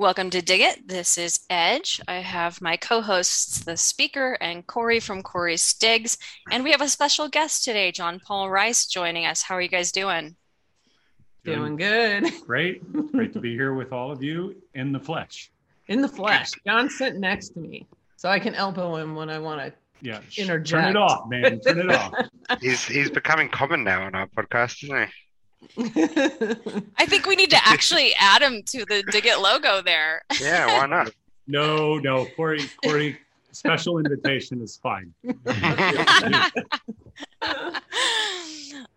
Welcome to Dig It. This is Edge. I have my co hosts, the speaker, and Corey from Corey's Digs. And we have a special guest today, John Paul Rice, joining us. How are you guys doing? Doing good. Great. Great to be here with all of you in the flesh. In the flesh. John's sitting next to me, so I can elbow him when I want to Yeah. interject. Turn it off, man. Turn it off. He's he's becoming common now on our podcast, isn't he? I think we need to actually add him to the Dig It logo there. Yeah, why not? No, no. Corey, Corey, special invitation is fine.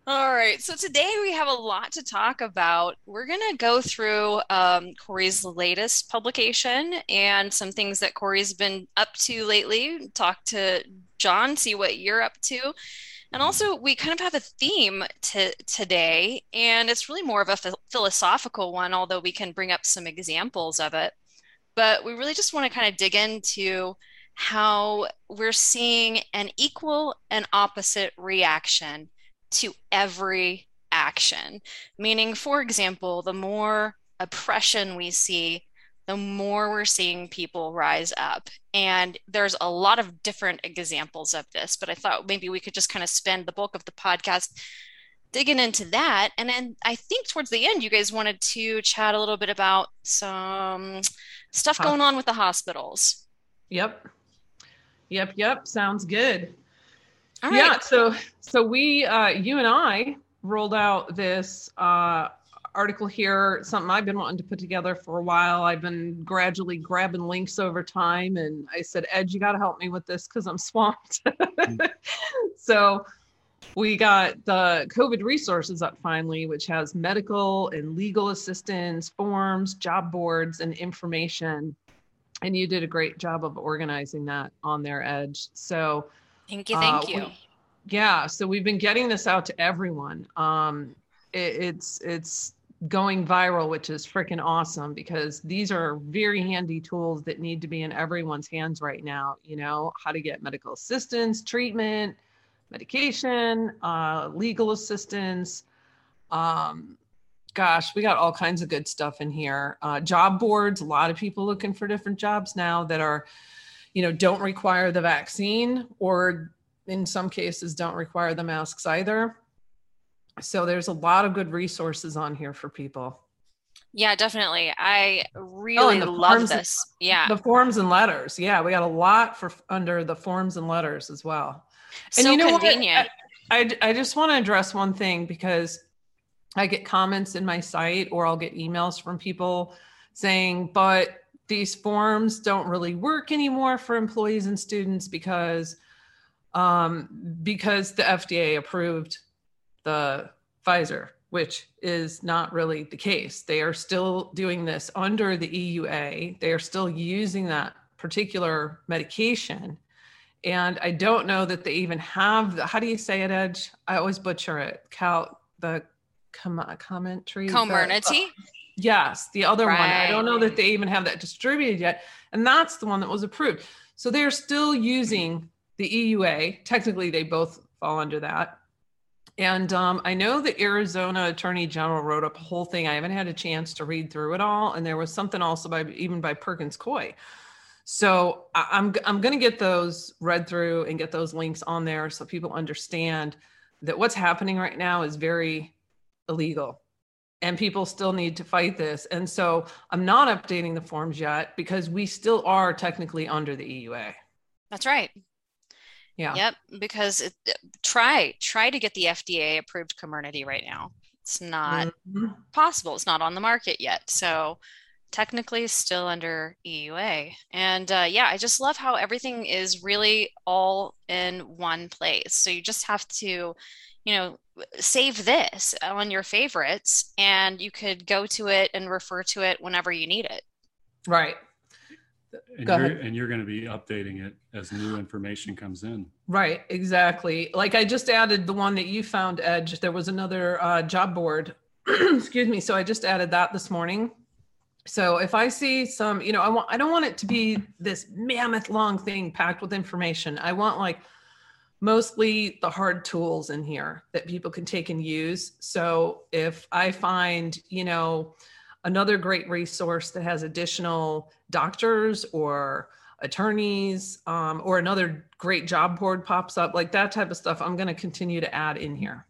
All right. So today we have a lot to talk about. We're going to go through um, Corey's latest publication and some things that Corey's been up to lately. Talk to John, see what you're up to. And also, we kind of have a theme to today, and it's really more of a ph- philosophical one, although we can bring up some examples of it. But we really just want to kind of dig into how we're seeing an equal and opposite reaction to every action. Meaning, for example, the more oppression we see, the more we're seeing people rise up. And there's a lot of different examples of this, but I thought maybe we could just kind of spend the bulk of the podcast digging into that. And then I think towards the end, you guys wanted to chat a little bit about some stuff going on with the hospitals. Yep. Yep. Yep. Sounds good. Right. Yeah. So, so we, uh, you and I rolled out this uh, article here, something I've been wanting to put together for a while. I've been gradually grabbing links over time. And I said, Ed, you got to help me with this because I'm swamped. so, we got the COVID resources up finally, which has medical and legal assistance, forms, job boards, and information. And you did a great job of organizing that on their edge. So, Thank you. Thank uh, you. we- yeah, so we've been getting this out to everyone. Um, it, it's it's going viral, which is freaking awesome because these are very handy tools that need to be in everyone's hands right now. You know how to get medical assistance, treatment, medication, uh, legal assistance. Um, gosh, we got all kinds of good stuff in here. Uh, job boards. A lot of people looking for different jobs now that are, you know, don't require the vaccine or in some cases don't require the masks either. So there's a lot of good resources on here for people. Yeah, definitely. I oh, really the love this. Yeah. The forms and letters. Yeah, we got a lot for under the forms and letters as well. And so you know what? convenient. I, I just want to address one thing because I get comments in my site or I'll get emails from people saying, but these forms don't really work anymore for employees and students because um, because the FDA approved the Pfizer, which is not really the case. They are still doing this under the EUA. They are still using that particular medication. And I don't know that they even have the, how do you say it, Edge? I always butcher it. Cal, the com- commentary. Comirnaty. Yes, the other one. I don't know that they even have that distributed yet. And that's the one that was approved. So they're still using the EUA. Technically, they both fall under that. And um, I know the Arizona Attorney General wrote up a whole thing. I haven't had a chance to read through it all. And there was something also by even by Perkins Coie. So I- I'm I'm going to get those read through and get those links on there so people understand that what's happening right now is very illegal and people still need to fight this. And so I'm not updating the forms yet because we still are technically under the EUA. That's right. Yeah. Yep. Because it, try try to get the FDA approved Comirnaty right now. It's not Mhm. possible. It's not on the market yet. So technically still under EUA. And uh, yeah, I just love how everything is really all in one place. So you just have to, you know, save this on your favorites and you could go to it and refer to it whenever you need it. Right. And Go you're, ahead. and you're going to be updating it as new information comes in. Right. Exactly. Like I just added the one that you found, Edge. There was another uh, job board. Excuse me. So I just added that this morning. So if I see some, you know, I want, I don't want it to be this mammoth long thing packed with information. I want like mostly the hard tools in here that people can take and use. So if I find, you know, another great resource that has additional doctors or attorneys um, or another great job board pops up like that type of stuff i'm going to continue to add in here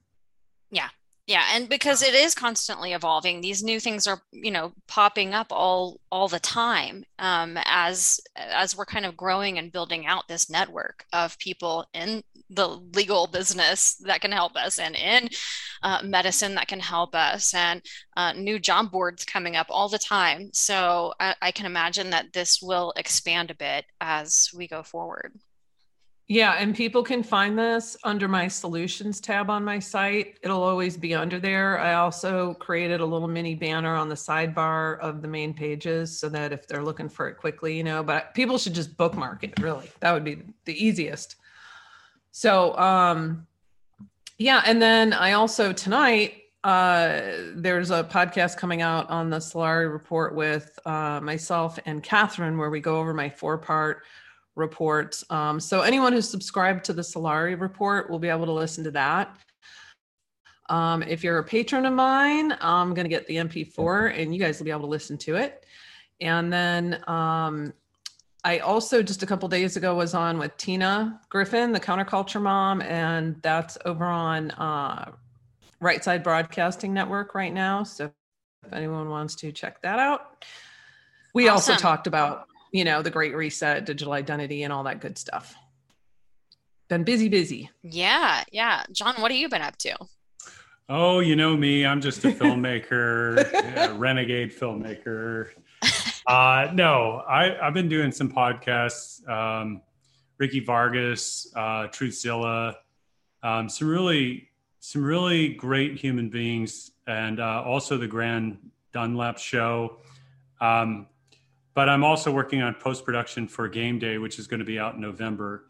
yeah yeah and because it is constantly evolving these new things are you know popping up all all the time um, as as we're kind of growing and building out this network of people in the legal business that can help us and in uh, medicine that can help us and uh, new job boards coming up all the time. So I, I can imagine that this will expand a bit as we go forward yeah, and people can find this under my solutions tab on my site. It'll always be under there. I also created a little mini banner on the sidebar of the main pages so that if they're looking for it quickly, you know, but people should just bookmark it, really. That would be the easiest. So, um yeah, and then I also tonight uh there's a podcast coming out on the Solari report with uh myself and Catherine where we go over my four part report. Um, so anyone who's subscribed to the Solari report will be able to listen to that. Um, if you're a patron of mine, I'm going to get the MP4 and you guys will be able to listen to it. And then um, I also just a couple days ago was on with Tina Griffin, the counterculture mom, and that's over on uh, Right Side Broadcasting Network right now. So if anyone wants to check that out. We awesome. also talked about you know, the great reset, digital identity, and all that good stuff. Been busy, busy. Yeah, yeah. John, what have you been up to? Oh, you know me. I'm just a filmmaker, a renegade filmmaker. Uh, no, I, I've been doing some podcasts. Um, Ricky Vargas, uh, Truthzilla, um, some really, some really great human beings, and uh, also the Grand Dunlap Show. Um, but I'm also working on post production for Game Day, which is going to be out in November.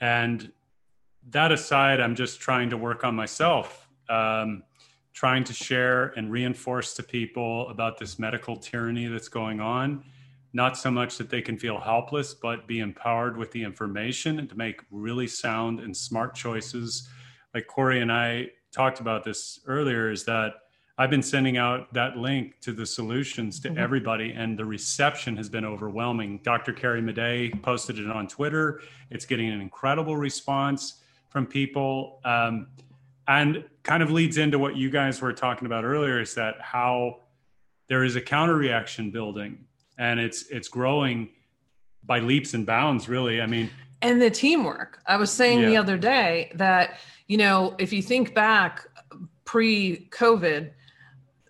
And that aside, I'm just trying to work on myself, um, trying to share and reinforce to people about this medical tyranny that's going on. Not so much that they can feel helpless, but be empowered with the information and to make really sound and smart choices. Like Corey and I talked about this earlier, is that I've been sending out that link to the solutions to mm-hmm. everybody, and the reception has been overwhelming. Dr. Carrie Madej posted it on Twitter. It's getting an incredible response from people. Um, and kind of leads into what you guys were talking about earlier is that how there is a counter reaction building and it's it's growing by leaps and bounds really i mean and the teamwork i was saying yeah. the other day that you know if you think back pre covid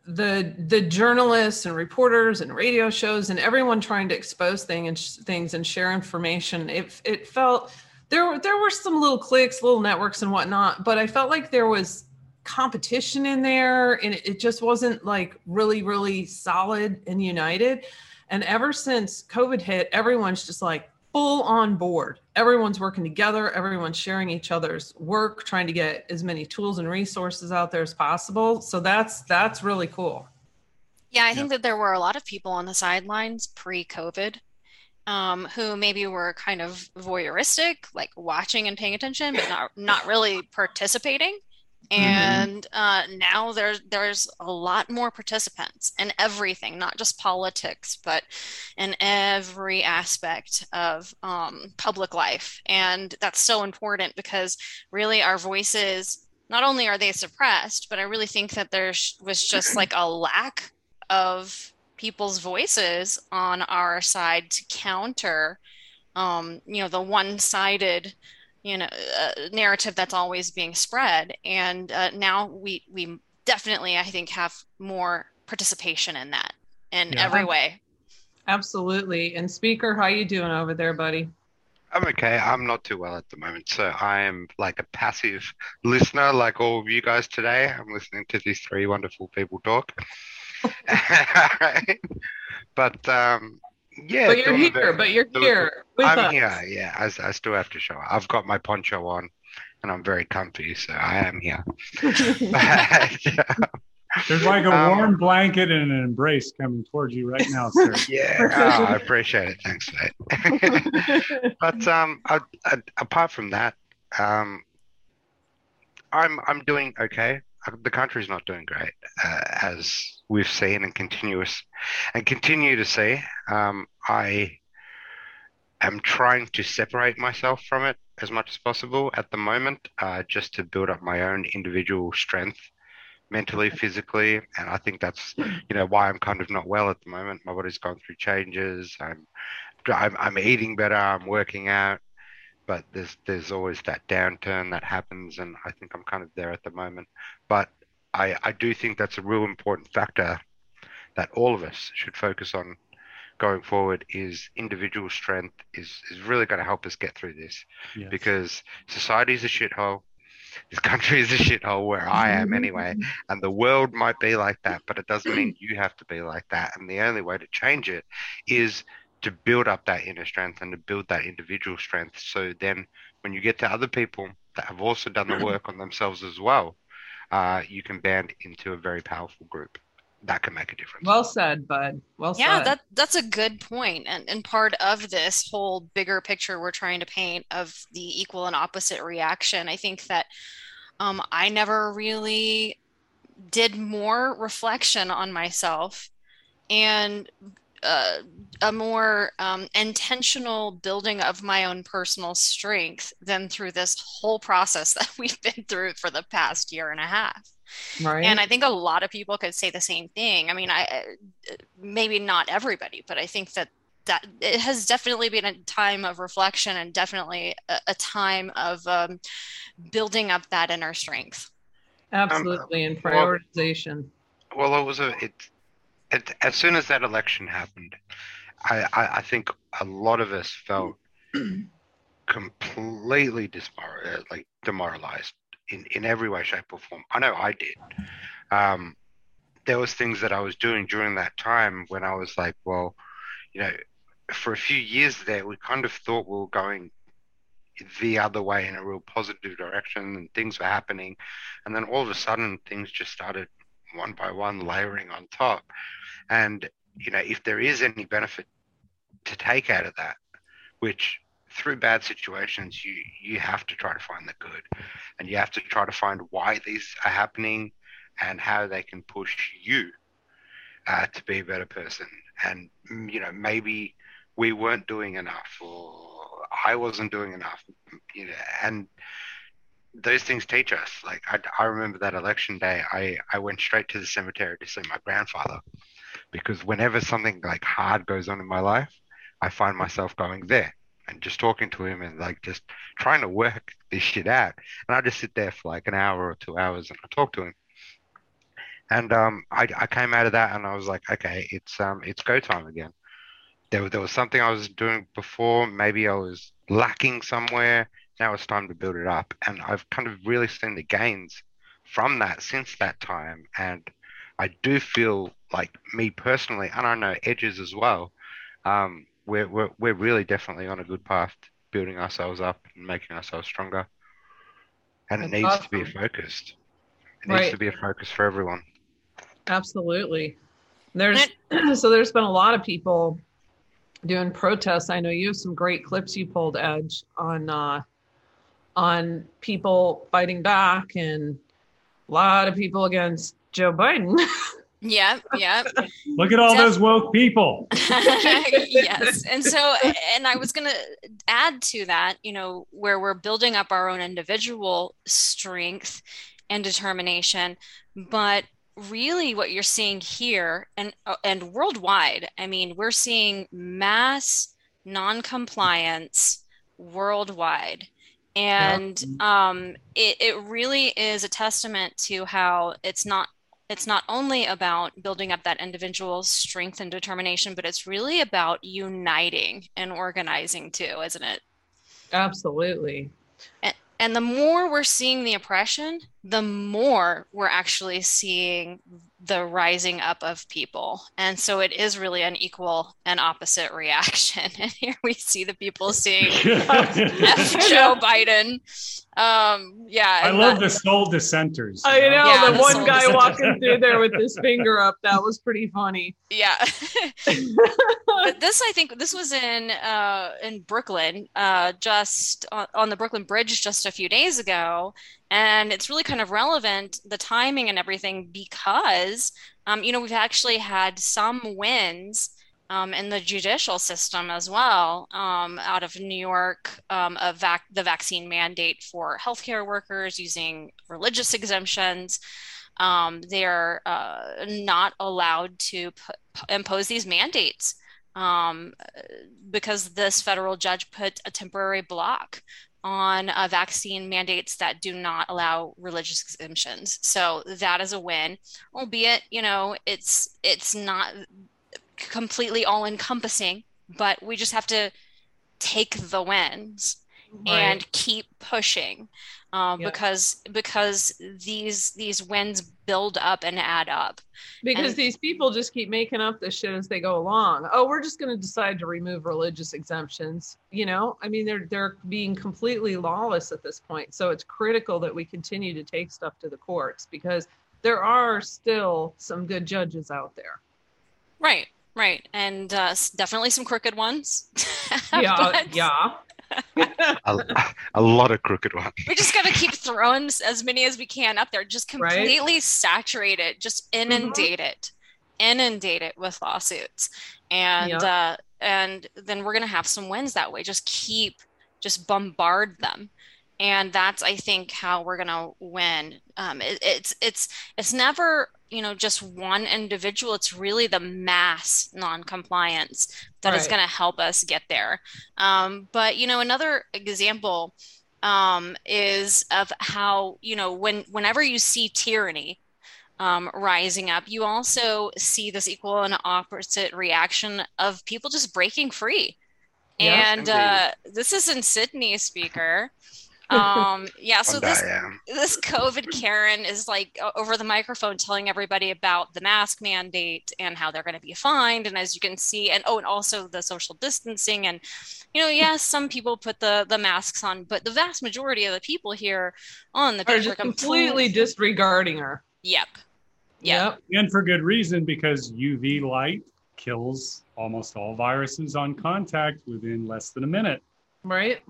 the the journalists and reporters and radio shows and everyone trying to expose thing and sh- things and share information it it felt there were there were some little cliques little networks and whatnot but i felt like there was competition in there and it, it just wasn't like really really solid and united. And ever since covid hit everyone's just like full on board. Everyone's working together, everyone's sharing each other's work, trying to get as many tools and resources out there as possible. So that's that's really cool. Yeah, I think that there were a lot of people on the sidelines pre-COVID um, who maybe were kind of voyeuristic, like watching and paying attention, but not not really participating. Mm-hmm. and mm-hmm. uh, now there's there's a lot more participants in everything not just politics but in every aspect of um, public life and that's so important because really our voices not only are they suppressed but i really think that there was just like a lack of people's voices on our side to counter um, you know the one-sided you know uh, narrative that's always being spread. And uh, now we we definitely i think have more participation in that in yeah. every way. Absolutely. And speaker how you doing over there buddy? I'm okay. I'm not too well at the moment. So i am like a passive listener like all of you guys today. I'm listening to these three wonderful people talk. But um yeah, but you're here. Very, but you're here. I'm us. here. Yeah, I, I still have to show up. I've got my poncho on, and I'm very comfy, so I am here. There's like a um, warm blanket and an embrace coming towards you right now, sir. Yeah, oh, I appreciate it. Thanks, mate. but um, I, I, apart from that, um, I'm I'm doing okay. Uh, the country's not doing great, uh, as we've seen and continuous and continue to see. Um, I am trying to separate myself from it as much as possible at the moment, uh, just to build up my own individual strength, mentally, physically, and I think that's you know why I'm kind of not well at the moment. My body's gone through changes. I'm I'm, I'm eating better. I'm working out but there's there's always that downturn that happens, and I think I'm kind of there at the moment. But I I do think that's a real important factor that all of us should focus on going forward is individual strength is is really going to help us get through this yes. because society is a shithole this country is a shithole where I am anyway, and the world might be like that, but it doesn't mean you have to be like that. And the only way to change it is to build up that inner strength and to build that individual strength. So then, when you get to other people that have also done the work on themselves as well, uh, you can band into a very powerful group. That can make a difference. Well said, bud. Well yeah, said. that that's a good point. And and part of this whole bigger picture we're trying to paint of the equal and opposite reaction, I think that um, I never really did more reflection on myself and uh, a more um, intentional building of my own personal strength than through this whole process that we've been through for the past year and a half. Right. And I think a lot of people could say the same thing. I mean, I maybe not everybody, but I think that that it has definitely been a time of reflection and definitely a, a time of um, building up that inner strength. Absolutely, um, and prioritization. Well, well, it was a it it, as soon as that election happened, I, I, I think a lot of us felt completely dismor- like demoralized in, in every way, shape, or form. I know I did. Um, there was things that I was doing during that time when I was like, well, you know, for a few years there, we kind of thought we were going the other way in a real positive direction and things were happening. And then all of a sudden, things just started one by one layering on top. And, you know, if there is any benefit to take out of that, which through bad situations, you, you have to try to find the good and you have to try to find why these are happening and how they can push you uh, to be a better person. And, mm, you know, maybe we weren't doing enough or I wasn't doing enough, you know, and those things teach us. Like I, I remember that election day, I, I went straight to the cemetery to see my grandfather because whenever something like hard goes on in my life, I find myself going there and just talking to him and like just trying to work this shit out. And I just sit there for like an hour or two hours and I talk to him. And um, I, I came out of that and I was like, okay, it's um, it's go time again. There, there was something I was doing before. Maybe I was lacking somewhere. Now it's time to build it up. And I've kind of really seen the gains from that since that time. And I do feel like me personally, and I know Edges as well, um, we're, we're, we're really definitely on a good path building ourselves up and making ourselves stronger. And That's it needs awesome. to be focused. It needs to be a focus for everyone. Absolutely. There's so there's been a lot of people doing protests. I know you have some great clips you pulled, Edge, on uh, on people fighting back and a lot of people against Joe Biden. Yeah, yeah. Look at all Def- those woke people. yes. And so, and I was going to add to that, you know, where we're building up our own individual strength and determination, but really what you're seeing here and and worldwide, I mean, we're seeing mass non-compliance worldwide and um, it, it really is a testament to how it's not it's not only about building up that individual strength and determination, but it's really about uniting and organizing too, isn't it? Absolutely. And, and the more we're seeing the oppression, the more we're actually seeing the rising up of people. And so it is really an equal and opposite reaction. And here we see the people seeing Joe Biden Um, yeah. I love that- the sole dissenters. I know Yeah, the the one guy dissenters. walking through there with his finger up. That was pretty funny. Yeah. but this, I think, this was in uh, in Brooklyn, uh, just on, on the Brooklyn Bridge just a few days ago, and it's really kind of relevant the timing and everything because, um, you know, we've actually had some wins. Um, in the judicial system as well, um, out of New York, um, of vac- the vaccine mandate for healthcare workers using religious exemptions. Um, they're uh, not allowed to put, impose these mandates um, because this federal judge put a temporary block on uh, vaccine mandates that do not allow religious exemptions. So that is a win, albeit you know it's it's not completely all encompassing, but we just have to take the wins and keep pushing uh, Yeah. because because these these wins build up and add up. because And- these people just keep making up this shit as they go along. Oh, we're just going to decide to remove religious exemptions. You know, I mean, they're they're being completely lawless at this point. So it's critical that we continue to take stuff to the courts because there are still some good judges out there. Right, right, and uh, definitely some crooked ones. Yeah, But yeah. A, a lot of crooked ones. We just got to keep throwing as many as we can up there. Just Right. completely saturate it. Just Mm-hmm. inundate it, inundate it with lawsuits, and Yep. uh, and then we're gonna have some wins that way. Just keep, just bombard them, and that's I think how we're gonna win. Um, it, it's it's it's never you know just one individual. It's really the mass non-compliance that is Right. going to help us get there. Um, but you know, another example um, is of how you know when whenever you see tyranny um, rising up, you also see this equal and opposite reaction of people just breaking free. Yeah, and uh, this is in Sydney, speaker. Um, yeah, so this this COVID Karen is like over the microphone telling everybody about the mask mandate and how they're going to be fined. And as you can see, and oh, and also the social distancing. And, you know, yes, some people put the, the masks on, but the vast majority of the people here on the Are beach just are completely disregarding her. Yep. Yeah. Yep. and for good reason because UV light kills almost all viruses on contact within less than a minute. Right.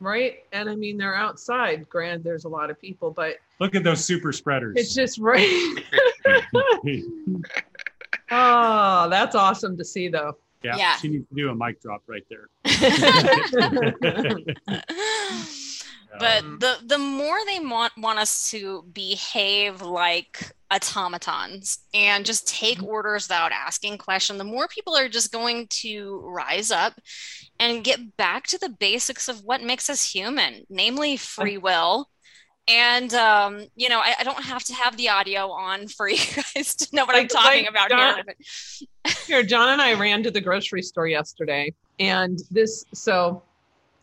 Right. And I mean, they're outside. Granted, there's a lot of people, but Look at those super spreaders. it's just right. oh, that's awesome to see, though. yeah, Yeah. she needs to do a mic drop right there. but Um, the the more they want want us to behave like automatons and just take orders without asking questions, the more people are just going to rise up and get back to the basics of what makes us human namely free will. And um, you know I, I don't have to have the audio on for you guys to know what i'm talking like about John- here but Here, John and I ran to the grocery store yesterday, and this, so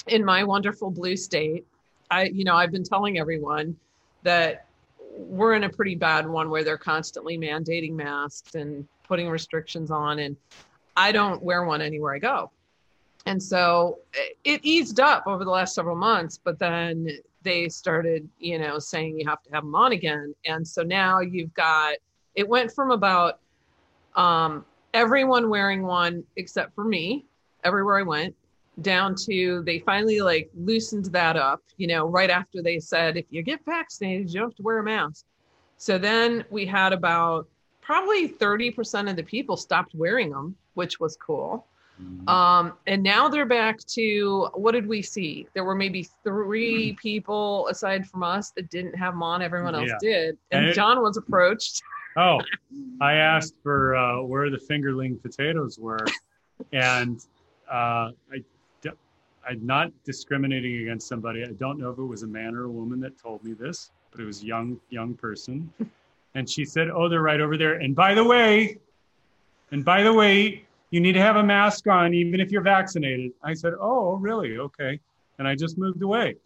in my wonderful blue state, I, you know, I've been telling everyone that we're in a pretty bad one where they're constantly mandating masks and putting restrictions on, and I don't wear one anywhere I go. And so it- it eased up over the last several months, but then they started, you know, saying you have to have them on again. And so now you've got, it went from about, um, everyone wearing one except for me everywhere I went down to they finally like loosened that up, you know, right after they said if you get vaccinated, you don't have to wear a mask. So then we had about probably 30% of the people stopped wearing them, which was cool. Mhm. Um, and now they're back to what did we see? There were maybe three people aside from us that didn't have them on. Everyone else Yeah. did. And And it- John was approached. Oh, I asked for uh, where the fingerling potatoes were, and uh, I, I'm not discriminating against somebody. I don't know if it was a man or a woman that told me this, but it was a young young person, and she said, "Oh, they're right over there." And by the way, and by the way, you need to have a mask on even if you're vaccinated. I said, "Oh, really? Okay." And I just moved away.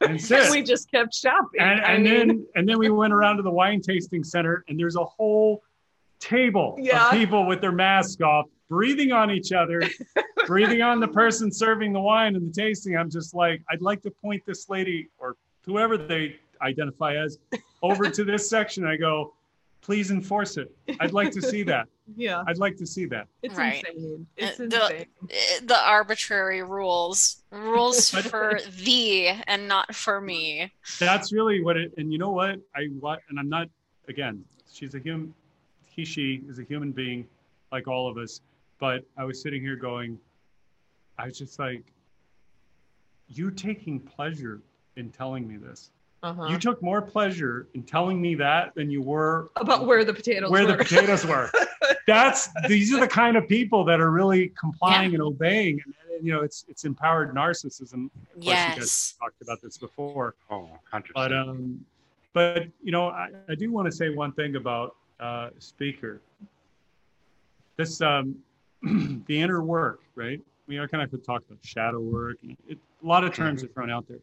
And we just kept shopping. and, and mean- then and then we went around to the wine tasting center and there's a whole table Yeah. of people with their masks off breathing on each other breathing on the person serving the wine and the tasting i'm just like i'd like to point this lady or whoever they identify as over to this section. I go, please enforce it. I'd like to see that. Yeah, I'd like to see that. it's Right. insane. It's Uh, insane. the, eh, the arbitrary rules rules for thee and not for me That's really what it. And you know what? I what? And I'm not. Again, she's a human. He she is a human being, like all of us. But I was sitting here going, I was just like, you're taking pleasure in telling me this. Uh-huh. You took more pleasure in telling me that than you were About where the potatoes where were. the potatoes were. That's these are the kind of people that are really complying and obeying, and, and, you know it's it's empowered narcissism. Of course, you guys yes talked about this before, Oh, 100%. but um, but you know I, I do want to say one thing about uh, speaker. This um, the inner work, right? We are kind of could talk about shadow work. and It, a lot of terms are thrown out there,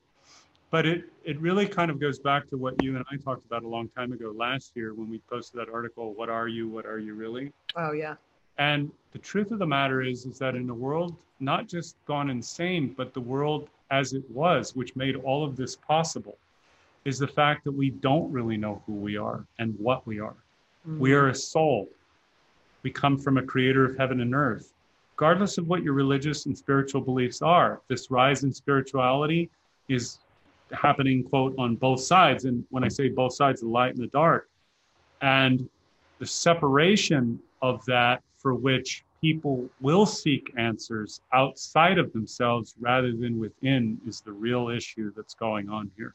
but it it really kind of goes back to what you and I talked about a long time ago last year when we posted that article. What are you? What are you really? oh yeah. And the truth of the matter is, is that in a world not just gone insane, but the world as it was, which made all of this possible, is the fact that we don't really know who we are and what we are. We mm-hmm. are a soul. We come from a creator of heaven and earth. Regardless of what your religious and spiritual beliefs are, this rise in spirituality is happening, quote, on both sides. And when I say both sides, the light and the dark. And the separation of that for which people will seek answers outside of themselves rather than within is the real issue that's going on here.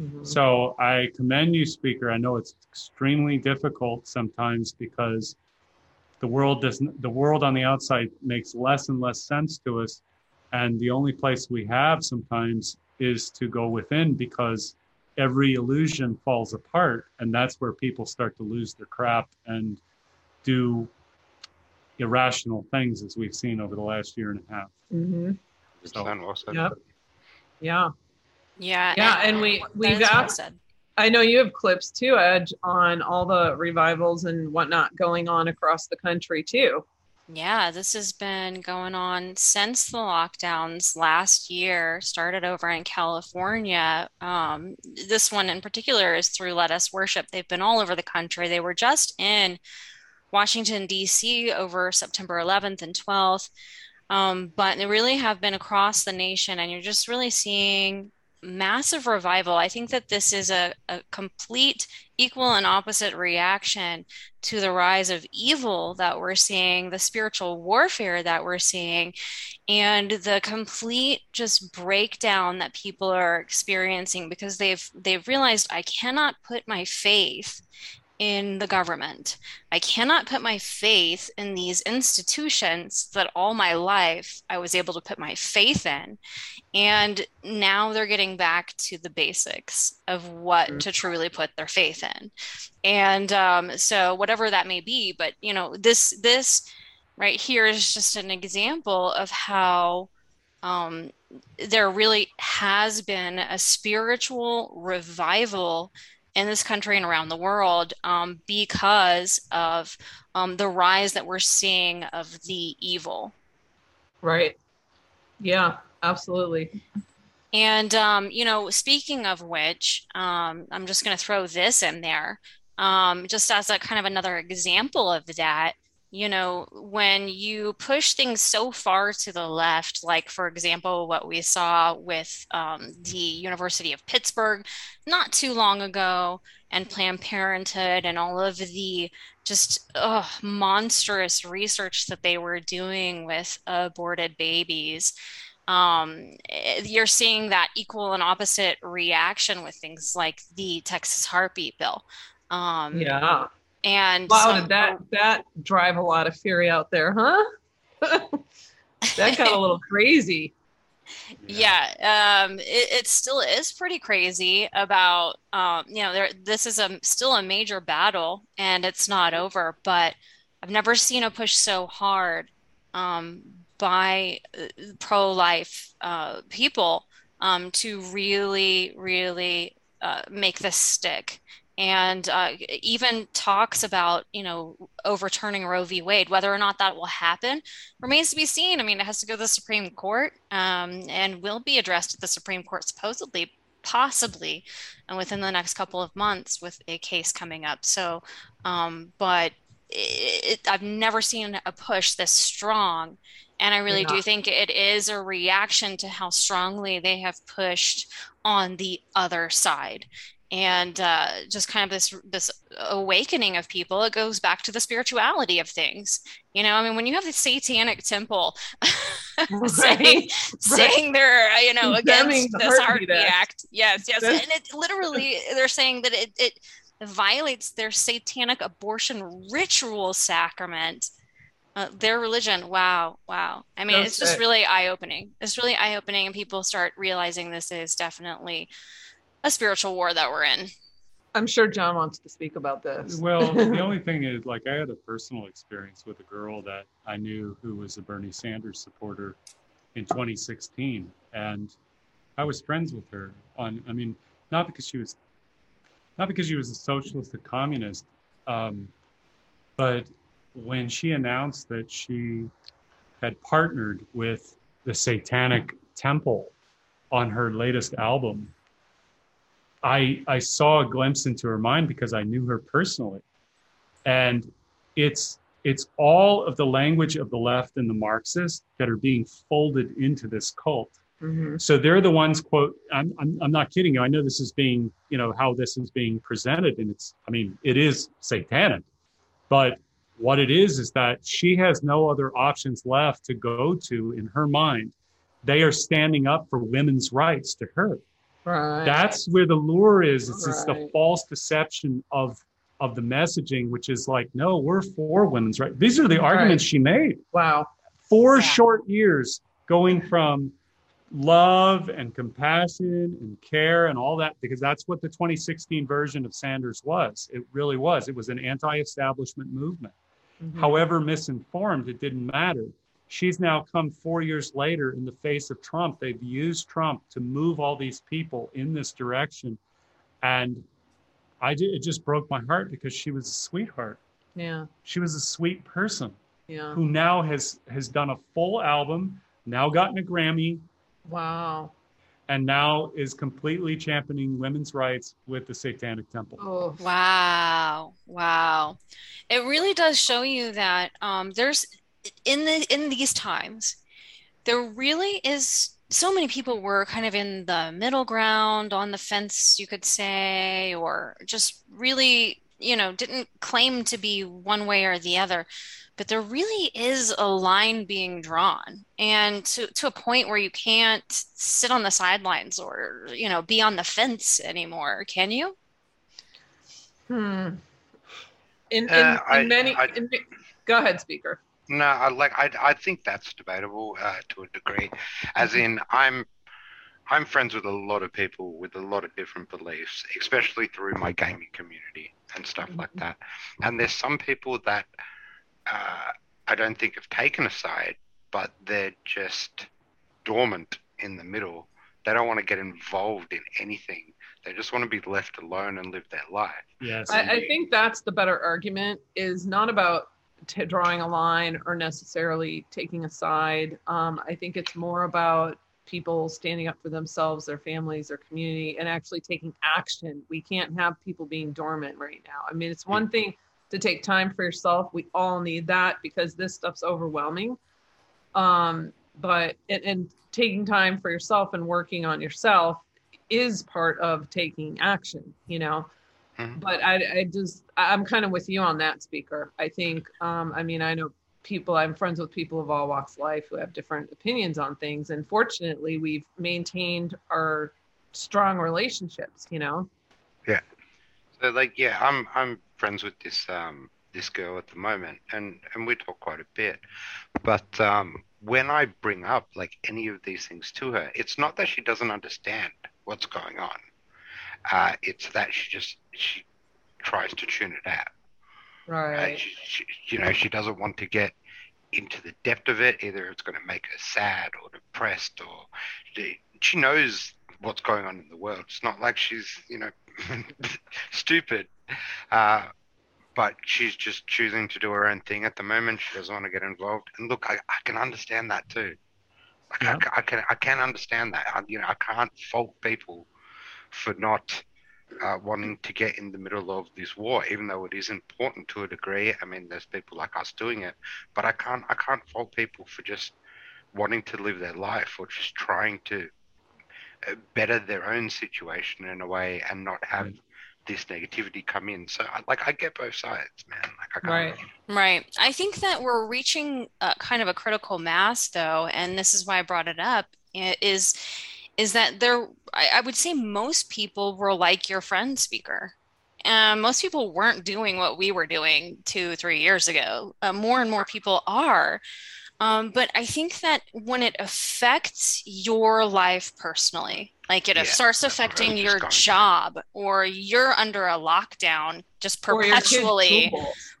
Mhm. So I commend you, speaker. I know it's extremely difficult sometimes because the world doesn't. The world on the outside makes less and less sense to us, and the only place we have sometimes is to go within because every illusion falls apart, and that's where people start to lose their crap and do irrational things, as we've seen over the last year and a half. Mhm. So- well said. Yep. Yeah. yeah Yeah, and we- we've is well said. I know you have clips too, Edge, on all the revivals and whatnot going on across the country too. Yeah, this has been going on since the lockdowns last year started over in California. Um, this one in particular is through Let Us Worship. They've been all over the country. They were just in Washington, D.C. over September 11th and 12th. Um, but they really have been across the nation, and you're just really seeing massive revival. I think that this is a, a complete equal and opposite reaction to the rise of evil that we're seeing, the spiritual warfare that we're seeing, and the complete just breakdown that people are experiencing because they've they've realized I cannot put my faith in the government. I cannot put my faith in these institutions that all my life I was able to put my faith in. And now they're getting back to the basics of what to truly put their faith in. And um, so, whatever that may be, but you know, this this right here is just an example of how um, there really has been a spiritual revival in this country and around the world um, because of um, the rise that we're seeing of the evil. Right. Yeah, absolutely. And, um, you know, speaking of which, um, I'm just going to throw this in there um, just as a kind of another example of that. You know, when you push things so far to the left, like, for example, what we saw with um, the University of Pittsburgh not too long ago, and Planned Parenthood, and all of the just ugh, monstrous research that they were doing with aborted babies um, eh, you're seeing that equal and opposite reaction with things like the Texas heartbeat bill. Um, Yeah. And Wow, some- did that that drive a lot of fury out there, huh? that got a little crazy. yeah, um, it, it still is pretty crazy about, um, you know, there, this is a still a major battle and it's not over, but I've never seen a push so hard um, by uh, pro-life uh, people um, to really, really uh, make this stick. And uh, even talks about, you know, overturning Roe v. Wade, whether or not that will happen remains to be seen. I mean, it has to go to the Supreme Court um, and will be addressed at the Supreme Court supposedly possibly and within the next couple of months with a case coming up. So, um, but it, I've never seen a push this strong. And I really do think it is a reaction to how strongly they have pushed on the other side and uh, just kind of this this awakening of people it goes back to the spirituality of things you know i mean when you have the satanic temple right. saying right. saying they're you know against this heartbeat act. act yes yes and it literally they're saying that it, it violates their satanic abortion ritual sacrament uh, their religion wow wow i mean That's it's just it. really eye-opening it's really eye-opening and people start realizing this is definitely a spiritual war that we're in. I'm sure John wants to speak about this. Well, the only thing is, like, I had a personal experience with a girl that I knew who was a Bernie Sanders supporter in 2016, and I was friends with her. On, I mean, not because she was, not because she was a socialist, a communist, um, but when she announced that she had partnered with the Satanic Temple on her latest album, I I saw a glimpse into her mind because I knew her personally, and it's it's all of the language of the left and the Marxists that are being folded into this cult. Mm-hmm. So they're the ones quote. I'm, I'm I'm not kidding you. I know this is being you know how this is being presented, and it's I mean it is satanic, but what it is is that she has no other options left to go to in her mind. They are standing up for women's rights to her. Right. That's where the lure is. It's right. just the false deception of of the messaging, which is like, no, we're for women's rights. These are the arguments right. she made. Wow. Four yeah. short years going from love and compassion and care and all that, because that's what the 2016 version of Sanders was. It really was. It was an anti-establishment movement. Mm-hmm. However misinformed, it didn't matter she's now come four years later in the face of Trump. They've used Trump to move all these people in this direction. And I did, it just broke my heart because she was a sweetheart. Yeah. She was a sweet person. Yeah. Who now has has done a full album, now gotten a Grammy. Wow. And now is completely championing women's rights with the Satanic Temple. Oh, wow. Wow. It really does show you that um, there's in the in these times there really is so many people were kind of in the middle ground on the fence you could say or just really you know didn't claim to be one way or the other. But there really is a line being drawn. And to, to a point where you can't sit on the sidelines or you know be on the fence anymore. Can you? Hmm. In, in, uh, in many I, in, go ahead speaker no, I like I I think that's debatable uh, to a degree, as mm-hmm. in I'm I'm friends with a lot of people with a lot of different beliefs, especially through my gaming community and stuff mm-hmm. like that. And there's some people that uh, I don't think have taken a side, but they're just dormant in the middle. They don't want to get involved in anything. They just want to be left alone and live their life. Yes, I, I think that's the better argument. Is not about t- drawing a line or necessarily taking a side. Um, I think it's more about people standing up for themselves, their families, their community, and actually taking action. We can't have people being dormant right now. I mean, it's one thing to take time for yourself. We all need that because this stuff's overwhelming. Um, but and, and taking time for yourself and working on yourself is part of taking action. You know, Mm-hmm. But I, I just, I'm kind of with you on that speaker. I think, um, I mean, I know people, I'm friends with people of all walks of life who have different opinions on things. And fortunately, we've maintained our strong relationships, you know? Yeah. So like, yeah, I'm, I'm friends with this, um, this girl at the moment and, and we talk quite a bit, but, um, when I bring up like any of these things to her, it's not that she doesn't understand what's going on. Uh, it's that she just she tries to tune it out. Right. Uh, she, she, you know, she doesn't want to get into the depth of it. Either it's going to make her sad or depressed, or she, she knows what's going on in the world. It's not like she's you know stupid. Uh, but she's just choosing to do her own thing at the moment. She doesn't want to get involved. And look, I, I can understand that too. Like, yeah. I, I, can I can understand that. I, you know, I can't fault people for not uh, wanting to get in the middle of this war, even though it is important to a degree. I mean, there's people like us doing it, but I can't I can't fault people for just wanting to live their life or just trying to uh, better their own situation in a way and not have right. this negativity come in. So, like, I get both sides, man. Like, I right, right. I think that we're reaching a, kind of a critical mass, though, and this is why I brought it up. Is is that there I, I would say most people were like your friend speaker. Um, most people weren't doing what we were doing two three years ago. Uh, more and more people are. Um, but i think that when it affects your life personally like it yeah, starts affecting your job or you're under a lockdown just perpetually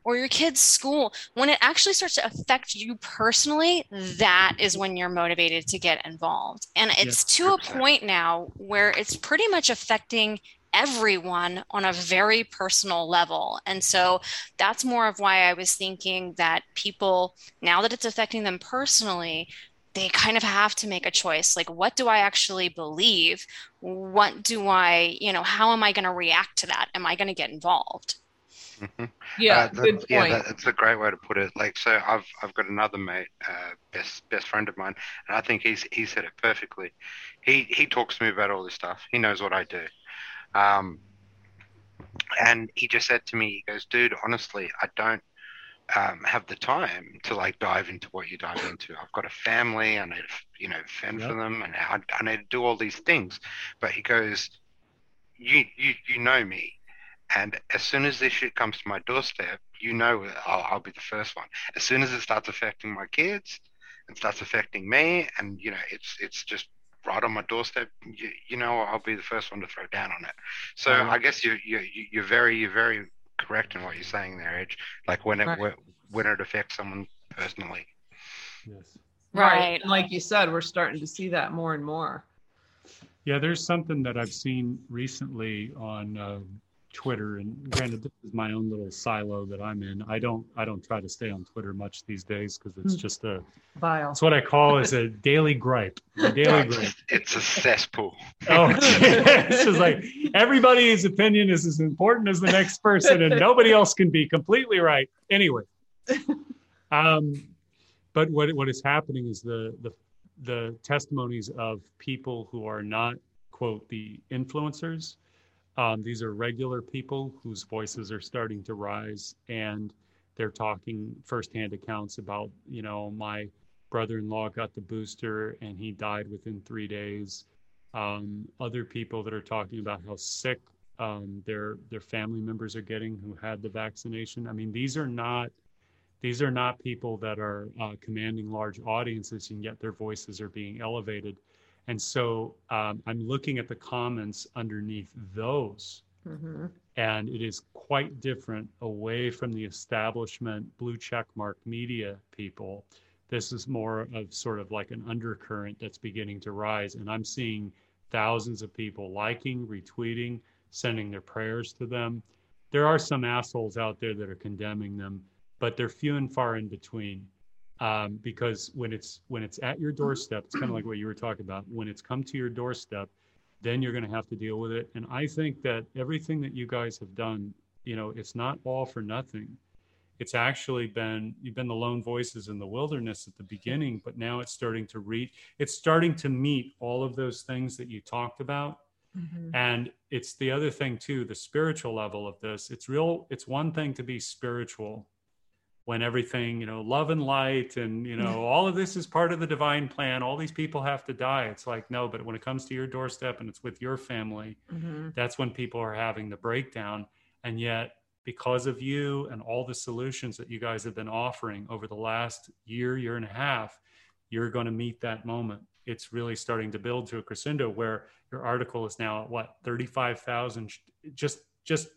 or your kid's school when it actually starts to affect you personally that is when you're motivated to get involved. And it's to a point now where it's pretty much affecting everyone on a very personal level. And so that's more of why I was thinking that people, now that it's affecting them personally, they kind of have to make a choice. Like what do i actually believe? What do i you know how am i going to react to that? Am i going to get involved mm-hmm. yeah uh, that, good point. yeah that, that's a great way to put it like so i've i've got another mate uh, best best friend of mine and i think he's he said it perfectly he he talks to me about all this stuff he knows what i do um and he just said to me he goes dude honestly i don't um, have the time to like dive into what you dive into. I've got a family, I need to, you know, fend yep. for them, and I, I need to do all these things. But he goes, you, you, you know me, and as soon as this shit comes to my doorstep, you know I'll, I'll be the first one. As soon as it starts affecting my kids, it starts affecting me, and you know, it's it's just right on my doorstep. You, you know, I'll be the first one to throw down on it. So I guess you you you're very you're very correct in what you're saying there, Edge. Like when it right. when it affects someone personally. Yes. Right. And like you said, we're starting to see that more and more. Yeah, there's something that I've seen recently on uh, Twitter, and granted, this is my own little silo that I'm in. I don't I don't try to stay on Twitter much these days because it's hmm. just a Vile. It's what I call is a daily gripe. A daily gripe. It's a cesspool. Oh, it's just like everybody's opinion is as important as the next person, and nobody else can be completely right. Anyway, um, but what what is happening is the the the testimonies of people who are not quote the influencers um, these are regular people whose voices are starting to rise, and they're talking firsthand accounts about, you know, my brother-in-law got the booster and he died within three days. Um, other people that are talking about how sick um, their their family members are getting who had the vaccination. I mean, these are not these are not people that are uh, commanding large audiences, and yet their voices are being elevated. And so um, I'm looking at the comments underneath those. Mm-hmm. And it is quite different away from the establishment blue check mark media people. This is more of sort of like an undercurrent that's beginning to rise. And I'm seeing thousands of people liking, retweeting, sending their prayers to them. There are some assholes out there that are condemning them, but they're few and far in between um, because when it's when it's at your doorstep, it's kind of like what you were talking about. When it's come to your doorstep, then you're going to have to deal with it. And I think that everything that you guys have done, you know, it's not all for nothing. It's actually been you've been the lone voices in the wilderness at the beginning, but now it's starting to reach. It's starting to meet all of those things that you talked about. Mm-hmm. And it's the other thing too, the spiritual level of this. It's real. It's one thing to be spiritual when everything, you know, love and light and, you know, all of this is part of the divine plan. All these people have to die. It's like, no, but when it comes to your doorstep and it's with your family, mm-hmm. that's when people are having the breakdown. And yet, because of you and all the solutions that you guys have been offering over the last year, year and a half, you're going to meet that moment. It's really starting to build to a crescendo where your article is now at what 35,000 just just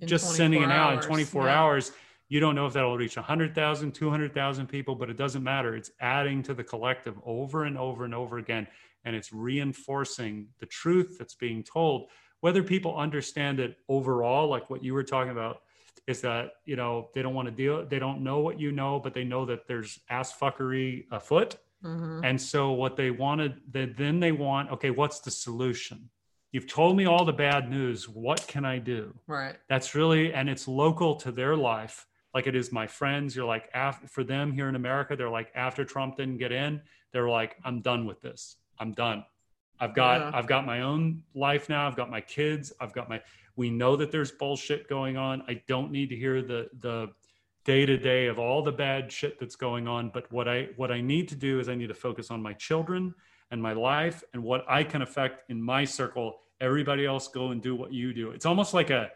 in just sending it out in 24 yeah. hours you don't know if that'll reach 100,000, 200,000 people, but it doesn't matter. It's adding to the collective over and over and over again. And it's reinforcing the truth that's being told. Whether people understand it overall, like what you were talking about, is that, you know, they don't want to deal, they don't know what you know, but they know that there's ass fuckery afoot. Mm-hmm. And so what they wanted, then they want, okay, what's the solution? you've told me all the bad news. What can I do? Right. That's really, and it's local to their life. Like it is my friends. You're like, after, for them here in America, they're like, after Trump didn't get in, they're like, I'm done with this. I'm done. I've got, Yeah. I've got my own life now. I've got my kids. I've got my, we know that there's bullshit going on. I don't need to hear the, the, day to day of all the bad shit that's going on but what i what i need to do is i need to focus on my children and my life and what i can affect in my circle everybody else go and do what you do it's almost like a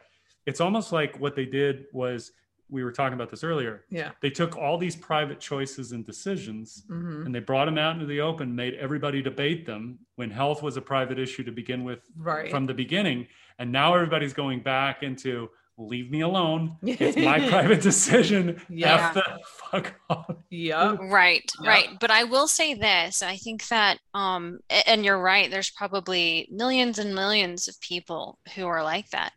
it's almost like what they did was we were talking about this earlier Yeah. they took all these private choices and decisions hmm and they brought them out into the open made everybody debate them when health was a private issue to begin with Right. from the beginning and now everybody's going back into leave me alone it's my private decision Yeah. F the fuck off Yep. Right, Yeah. right. But I will say this. I think that, um, and you're right, there's probably millions and millions of people who are like that.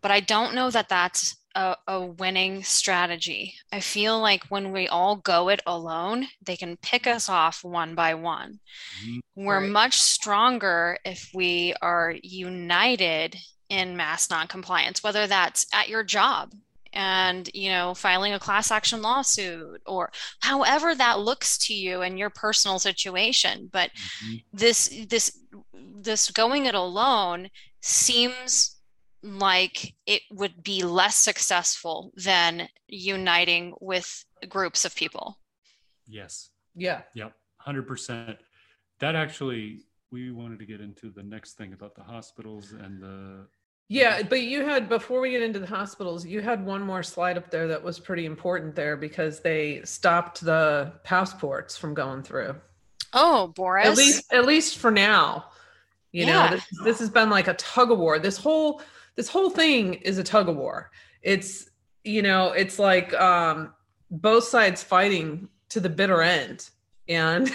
But I don't know that that's a, a winning strategy. I feel like when we all go it alone, they can pick us off one by one. Mhm. We're Right. much stronger if we are united in mass noncompliance, whether that's at your job and you know filing a class action lawsuit or however that looks to you in your personal situation but Mhm. this this this going it alone seems like it would be less successful than uniting with groups of people yes Yeah. Yep, hundred percent. That actually, we wanted to get into the next thing about the hospitals and the. Yeah, but you had before we get into the hospitals, you had one more slide up there that was pretty important there because they stopped the passports from going through. oh boris At least at least for now. You Yeah. know, this, this has been like a tug of war. This whole this whole thing is a tug of war. It's you know, it's like um both sides fighting to the bitter end. And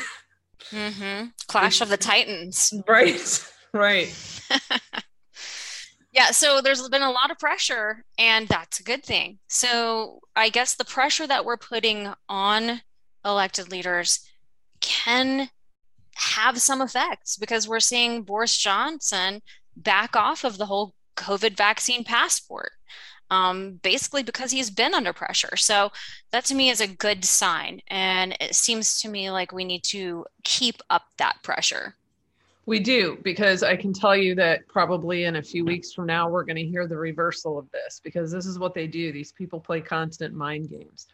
hmm clash of the titans right, right. Yeah, so there's been a lot of pressure, and that's a good thing. So I guess the pressure that we're putting on elected leaders can have some effects because we're seeing Boris Johnson back off of the whole COVID vaccine passport, um, basically because he's been under pressure. So that to me is a good sign. And it seems to me like we need to keep up that pressure. We do, because I can tell you that probably in a few weeks from now, we're going to hear the reversal of this because this is what they do. These people play constant mind games.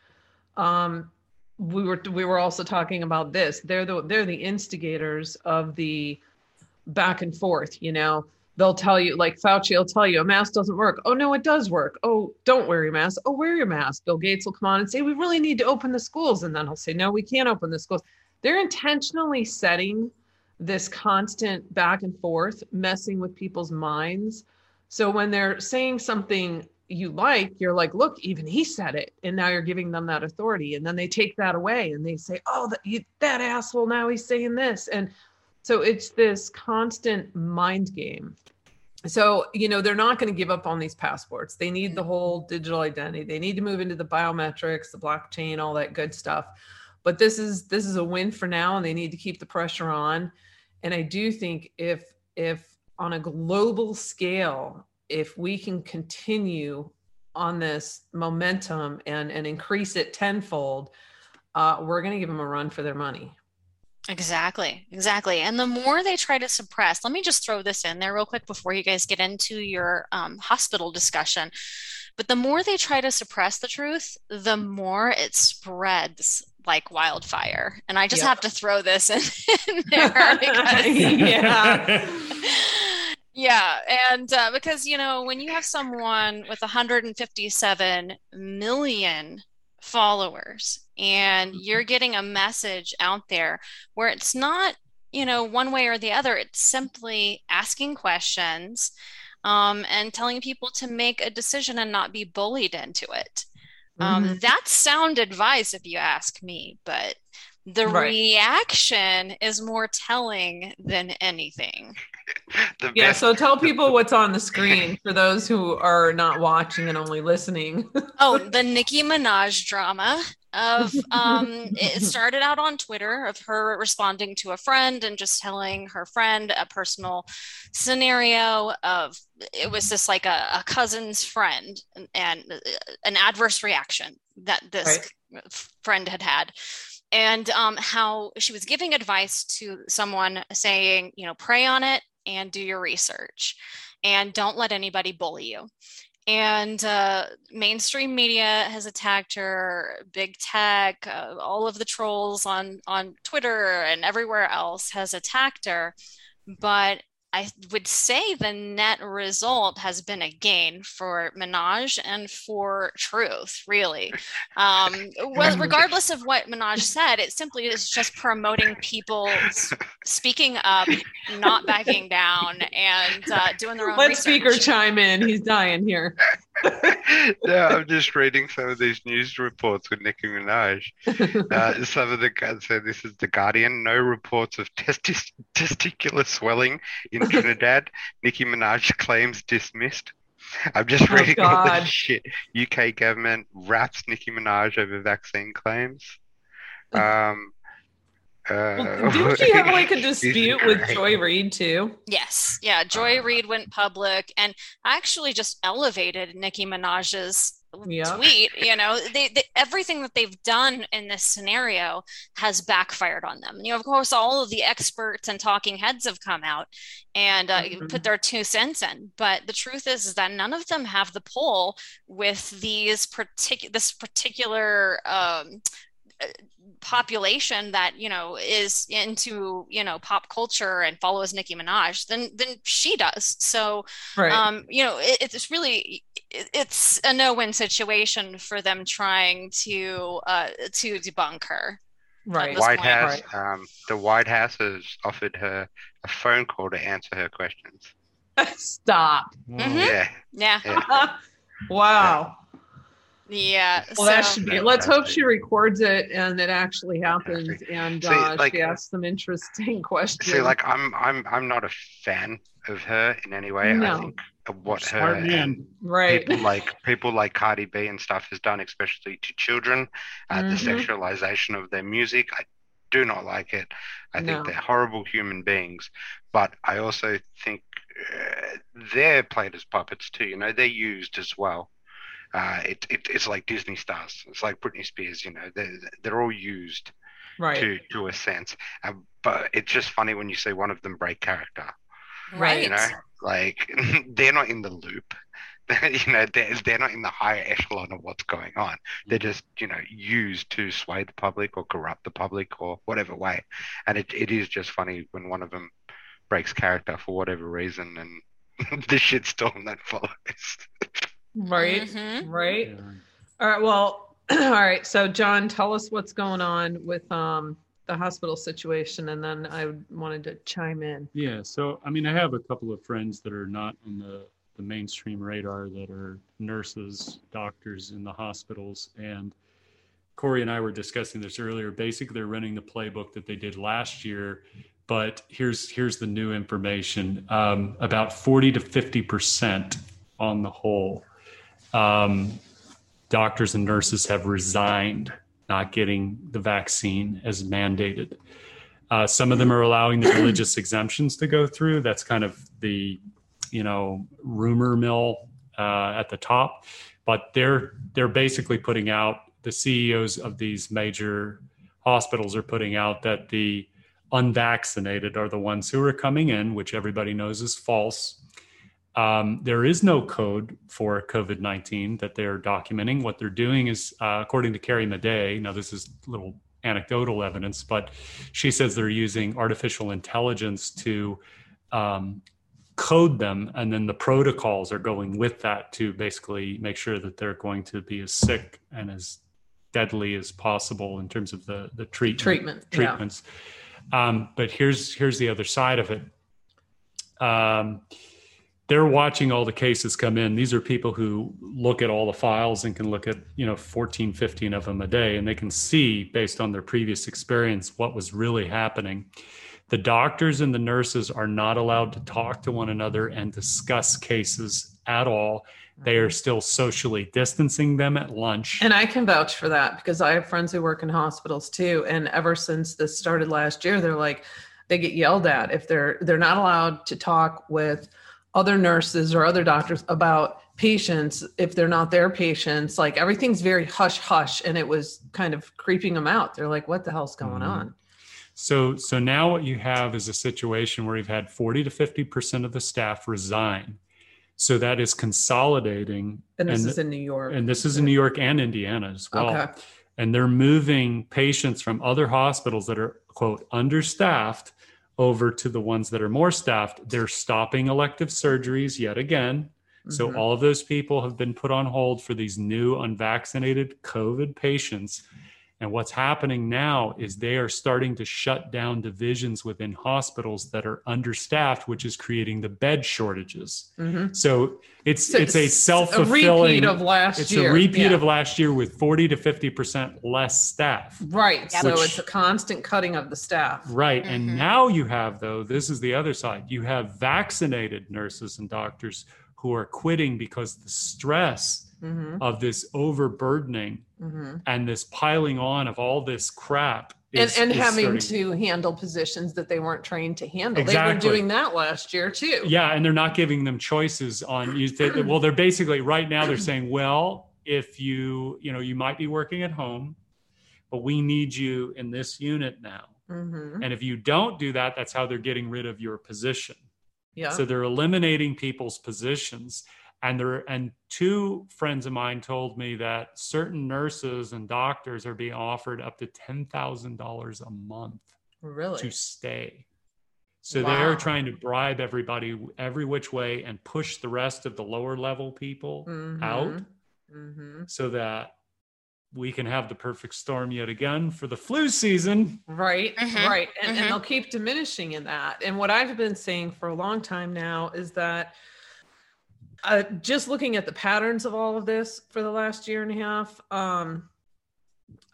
Um, we were we were also talking about this. They're the they're the instigators of the back and forth. You know, they'll tell you like Fauci will tell you a mask doesn't work. Oh no, it does work. Oh, don't wear your mask. Oh, wear your mask. Bill Gates will come on and say we really need to open the schools, and then he'll say no, we can't open the schools. They're intentionally setting this constant back and forth, messing with people's minds. So when they're saying something you like, you're like, look, even he said it. And now you're giving them that authority. And then they take that away and they say, oh, that, you, that asshole, now he's saying this. And so it's this constant mind game. So, you know, they're not going to give up on these passports. They need the whole digital identity. They need to move into the biometrics, the blockchain, all that good stuff. But this is this is a win for now and they need to keep the pressure on. And I do think if if on a global scale, if we can continue on this momentum and and increase it tenfold, uh, we're going to give them a run for their money. Exactly, exactly. And the more they try to suppress, let me just throw this in there real quick before you guys get into your um, hospital discussion. But the more they try to suppress the truth, the more it spreads like wildfire. And I just Yep. have to throw this in, in there because yeah. Yeah, and uh, because you know, when you have someone with 157 million followers and you're getting a message out there where it's not, you know, one way or the other, it's simply asking questions um, and telling people to make a decision and not be bullied into it. Um, Mhm. That's sound advice, if you ask me, but the Right. reaction is more telling than anything. The Yeah, best- so tell people what's on the screen for those who are not watching and only listening. Oh, the Nicki Minaj drama of um it started out on Twitter of her responding to a friend and just telling her friend a personal scenario of it was just like a, a cousin's friend and, and uh, an adverse reaction that this friend had had. And um, how she was giving advice to someone saying you know pray on it and do your research. And don't let anybody bully you. And uh, mainstream media has attacked her big tech uh, all of the trolls on on twitter and everywhere else has attacked her. But i would say the net result has been a gain for minaj and for truth really um, well, regardless of what minaj said it simply is just promoting people speaking up not backing down and uh, doing their own Let research. speaker chime in. He's dying here. no, I'm just reading some of these news reports with Nicki Minaj. Uh, some of the guys say this is the Guardian. No reports of testis- testicular swelling in Trinidad. Nicki Minaj claims dismissed. I'm just Oh, reading all this shit. UK government raps Nicki Minaj over vaccine claims. Um, Well, uh, didn't she have like a dispute with. Joy Reid too? Yes, yeah. Joy Reid went public and actually just elevated Nicki Minaj's Yeah. tweet. You know, they, they everything that they've done in this scenario has backfired on them. You know, of course, all of the experts and talking heads have come out and uh, Mhm. put their two cents in. But the truth is, is that none of them have the pull with these particular this particular. Um, uh, population that you know is into you know pop culture and follows Nicki Minaj than than she does. So Right. um, you know it, it's really it's a no-win situation for them trying to uh, to debunk her. right. White point. House, um, the White House has offered her a phone call to answer her questions. Stop. Whoa. Mhm. Yeah, Yeah, Yeah. wow. yeah. Well, that should be. Yeah, Let's hope she records it and it actually happens, and See, uh, like- she asks some interesting questions. see, like I'm, I'm, I'm not a fan of her in any way. I think what her Smart and man. right. people like people like Cardi B and stuff has done, especially to children, uh, the Mhm. sexualization of their music. I do not like it. I No. think they're horrible human beings, but I also think uh, they're played as puppets too. You know, they're used as well. Uh, it, it, it's like Disney stars. It's like Britney Spears. You know, they're, they're all used right. to to a sense. Um, but it's just funny when you see one of them break character. Right. You know, like they're not in the loop. you know, they're, they're not in the higher echelon of what's going on. They're just, you know, used to sway the public or corrupt the public or whatever way. And it, it is just funny when one of them breaks character for whatever reason and the shitstorm that follows. Right. Mhm. Right. Yeah. All right. Well, all right. So, John, tell us what's going on with um, the hospital situation, and then I wanted to chime in. Yeah, so I mean, I have a couple of friends that are not on the, the mainstream radar that are nurses, doctors in the hospitals. And Corey and I were discussing this earlier. Basically, they're running the playbook that they did last year. But here's here's the new information: um, about forty to fifty percent on the whole, um, doctors and nurses have resigned, not getting the vaccine as mandated. Uh, some of them are allowing the religious exemptions to go through. That's kind of the, you know, rumor mill uh, at the top. But they're they're basically putting out the CEOs of these major hospitals are putting out that the unvaccinated are the ones who are coming in, which everybody knows is false. Um, there is no code for COVID 19 that they're documenting. What they're doing is, uh, according to Carrie Madej, now this is little anecdotal evidence, but she says they're using artificial intelligence to um, code them, and then the protocols are going with that to basically make sure that they're going to be as sick and as deadly as possible in terms of the the treatment Treatment. Yeah. treatments. Um, but here's here's the other side of it. They're watching all the cases come in. These are people who look at all the files and can look at, you know, 14, 15 of them a day, and they can see based on their previous experience what was really happening. The doctors and the nurses are not allowed to talk to one another and discuss cases at all. They are still socially distancing them at lunch. And I can vouch for that because I have friends who work in hospitals too. And ever since this started last year, they're like, they get yelled at if they're they're not allowed to talk with other nurses or other doctors about patients if they're not their patients like everything's very hush hush and it was kind of creeping them out they're like what the hell's going Mhm. on So so now what you have is a situation where you've had 40 to 50% of the staff resign. So that is consolidating and this And- is in new york and this is in New York and Indiana as well. okay And they're moving patients from other hospitals that are quote understaffed over to the ones that are more staffed. They're stopping elective surgeries yet again. So Mhm. all of those people have been put on hold for these new unvaccinated COVID patients. And what's happening now is they are starting to shut down divisions within hospitals that are understaffed, which is creating the bed shortages. Mhm. So it's So it's a a self-fulfilling repeat of last it's year It's a repeat Yeah. of last year with 40 to 50% less staff. right Yeah. so it's a constant cutting of the staff Right. Mhm. And now you have, though, this is the other side. You have vaccinated nurses and doctors who are quitting because the stress hmm of this overburdening hmm and this piling on of all this crap. and, is- and is having starting- to handle positions that they weren't trained to handle they Exactly. were doing that last year too Yeah, and they're not giving them choices on you. They, well, they're basically right now they're saying, well, if you you know you might be working at home, but we need you in this unit now. hmm And if you don't do that, that's how they're getting rid of your position. yeah So they're eliminating people's positions. And there and two friends of mine told me that certain nurses and doctors are being offered up to ten thousand dollars a month really to stay. So Wow. they're trying to bribe everybody every which way and push the rest of the lower level people out hmm so that we can have the perfect storm yet again for the flu season. Right, Mhm, right. And, and they'll keep diminishing in that. And what I've been saying for a long time now is that uh, just looking at the patterns of all of this for the last year and a half, um,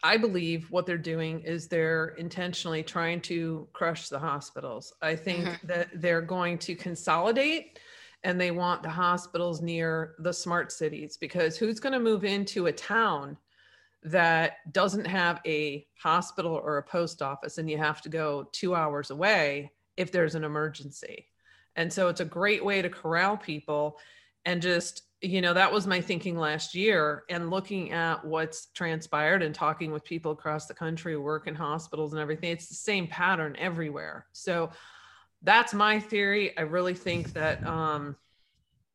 I believe what they're doing is they're intentionally trying to crush the hospitals. I think Mhm. that they're going to consolidate and they want the hospitals near the smart cities because who's going to move into a town that doesn't have a hospital or a post office and you have to go two hours away if there's an emergency. And so it's a great way to corral people and just, you know, that was my thinking last year. And looking at what's transpired and talking with people across the country who work in hospitals and everything, it's the same pattern everywhere. So that's my theory. I really think that um,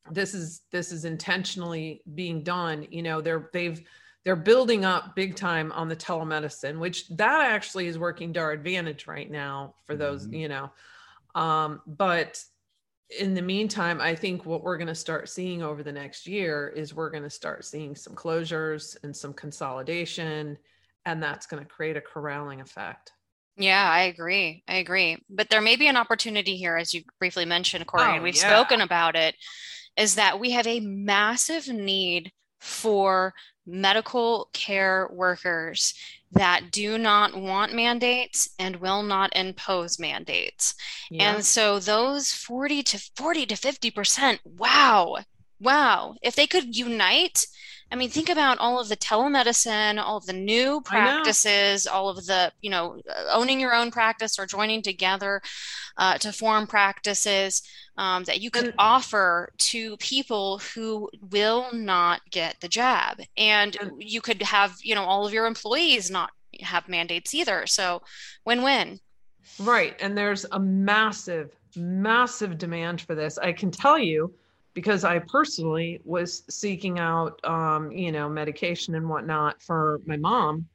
this is this is intentionally being done. You know, they're they've they're building up big time on the telemedicine, which that actually is working to our advantage right now for those, Mhm. you know. Um, but in the meantime, I think what we're going to start seeing over the next year is we're going to start seeing some closures and some consolidation, and that's going to create a corralling effect. Yeah, I agree. I agree. But there may be an opportunity here, as you briefly mentioned, Corey, Oh, and we've yeah. spoken about it, is that we have a massive need for medical care workers that do not want mandates and will not impose mandates. Yeah. And so those 40 to 40 to 50%, wow. Wow. If they could unite, I mean, think about all of the telemedicine, all of the new practices, all of the, you know, uh, owning your own practice or joining together uh, to form practices um, that you could And- offer to people who will not get the jab. And And- you could have, you know, all of your employees not have mandates either. So win win. Right. And there's a massive, massive demand for this. I can tell you because I personally was seeking out, um, you know, medication and whatnot for my mom.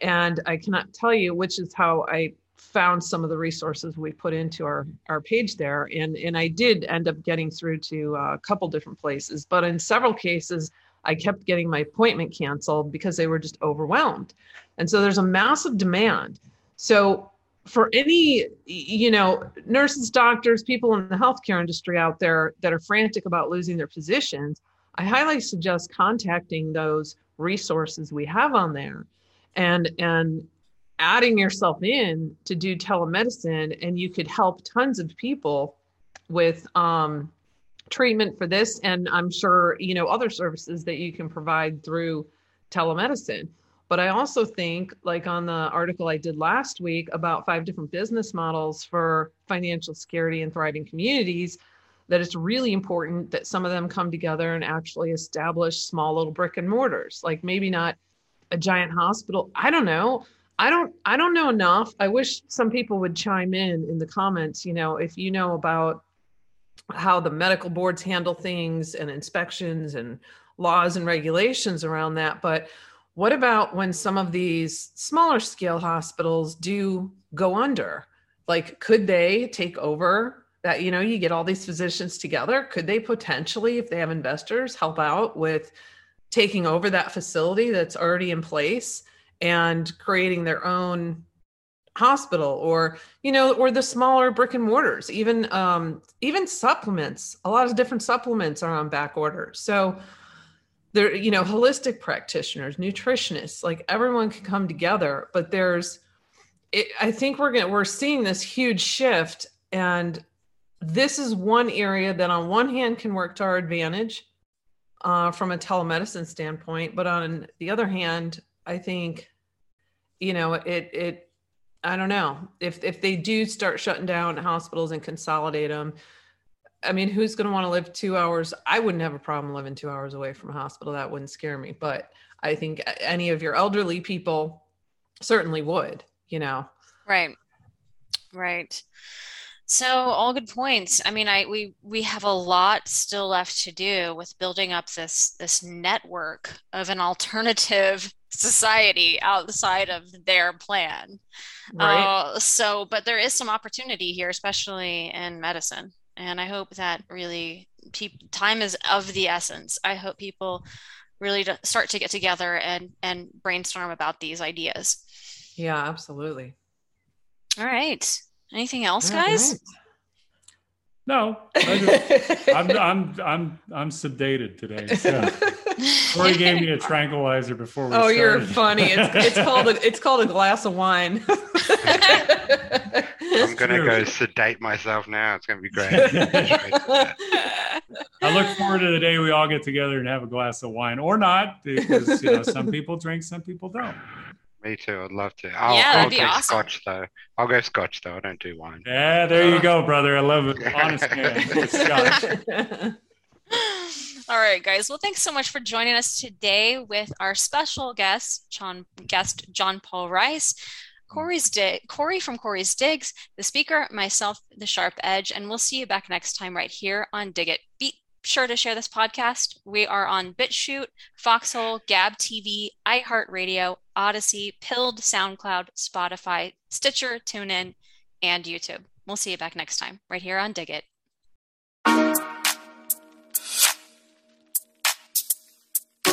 And I cannot tell you which is how I found some of the resources we put into our, our page there. And, and I did end up getting through to a couple different places, but in several cases, I kept getting my appointment canceled because they were just overwhelmed. And so there's a massive demand. So for any you know nurses doctors people in the healthcare industry out there that are frantic about losing their positions i highly suggest contacting those resources we have on there and and adding yourself in to do telemedicine and you could help tons of people with um, treatment for this and i'm sure you know other services that you can provide through telemedicine but i also think like on the article i did last week about five different business models for financial security and thriving communities that it's really important that some of them come together and actually establish small little brick and mortars. Like maybe not a giant hospital. I don't know. I don't i don't know enough. I wish some people would chime in in the comments you know if you know about how the medical boards handle things and inspections and laws and regulations around that. But what about when some of these smaller scale hospitals do go under? Like could they take over that you know you get all these physicians together? Could they potentially if they have investors help out with taking over that facility that's already in place and creating their own hospital or you know or the smaller brick and mortars? Even um even supplements a lot of different supplements are on back order. So there you know holistic practitioners nutritionists like everyone can come together but there's it, i think we're gonna we're seeing this huge shift and this is one area that on one hand can work to our advantage uh, from a telemedicine standpoint but on the other hand i think you know it it i don't know. If if they do start shutting down hospitals and consolidate them i mean who's going to want to live two hours i wouldn't have a problem living two hours away from a hospital that wouldn't scare me but i think any of your elderly people certainly would you know right right so all good points. I mean, I we we have a lot still left to do with building up this this network of an alternative society outside of their plan. Right. Uh, so, but there is some opportunity here, especially in medicine, and I hope that really pe- time is of the essence. I hope people really to start to get together and and brainstorm about these ideas. Yeah, absolutely. All right. Anything else, guys? Right. No, just, I'm, I'm I'm I'm sedated today. So. Corey gave me a tranquilizer before we. Oh, started. you're funny. It's, it's called a it's called a glass of wine. I'm gonna go sedate myself now. It's gonna be great. I look forward to the day we all get together and have a glass of wine, or not, because you know some people drink, some people don't. Me too. I'd love to. I'll, yeah, that'd I'll be awesome. Scotch though. I'll go Scotch though. I don't do wine. Yeah, there you go, brother. I love it. Honest man. Scotch. All right, guys. Well, thanks so much for joining us today with our special guest, John guest John Paul Rice. Corey's Dig, Corey from Corey's Digs, the speaker, myself, the Sharp Edge, and we'll see you back next time right here on Dig It. Beat sure to share this podcast. We are on BitChute, Foxhole, Gab TV, iHeartRadio, Odysee, Pilled, SoundCloud, Spotify, Stitcher, TuneIn, and YouTube. We'll see you back next time, right here on Dig It.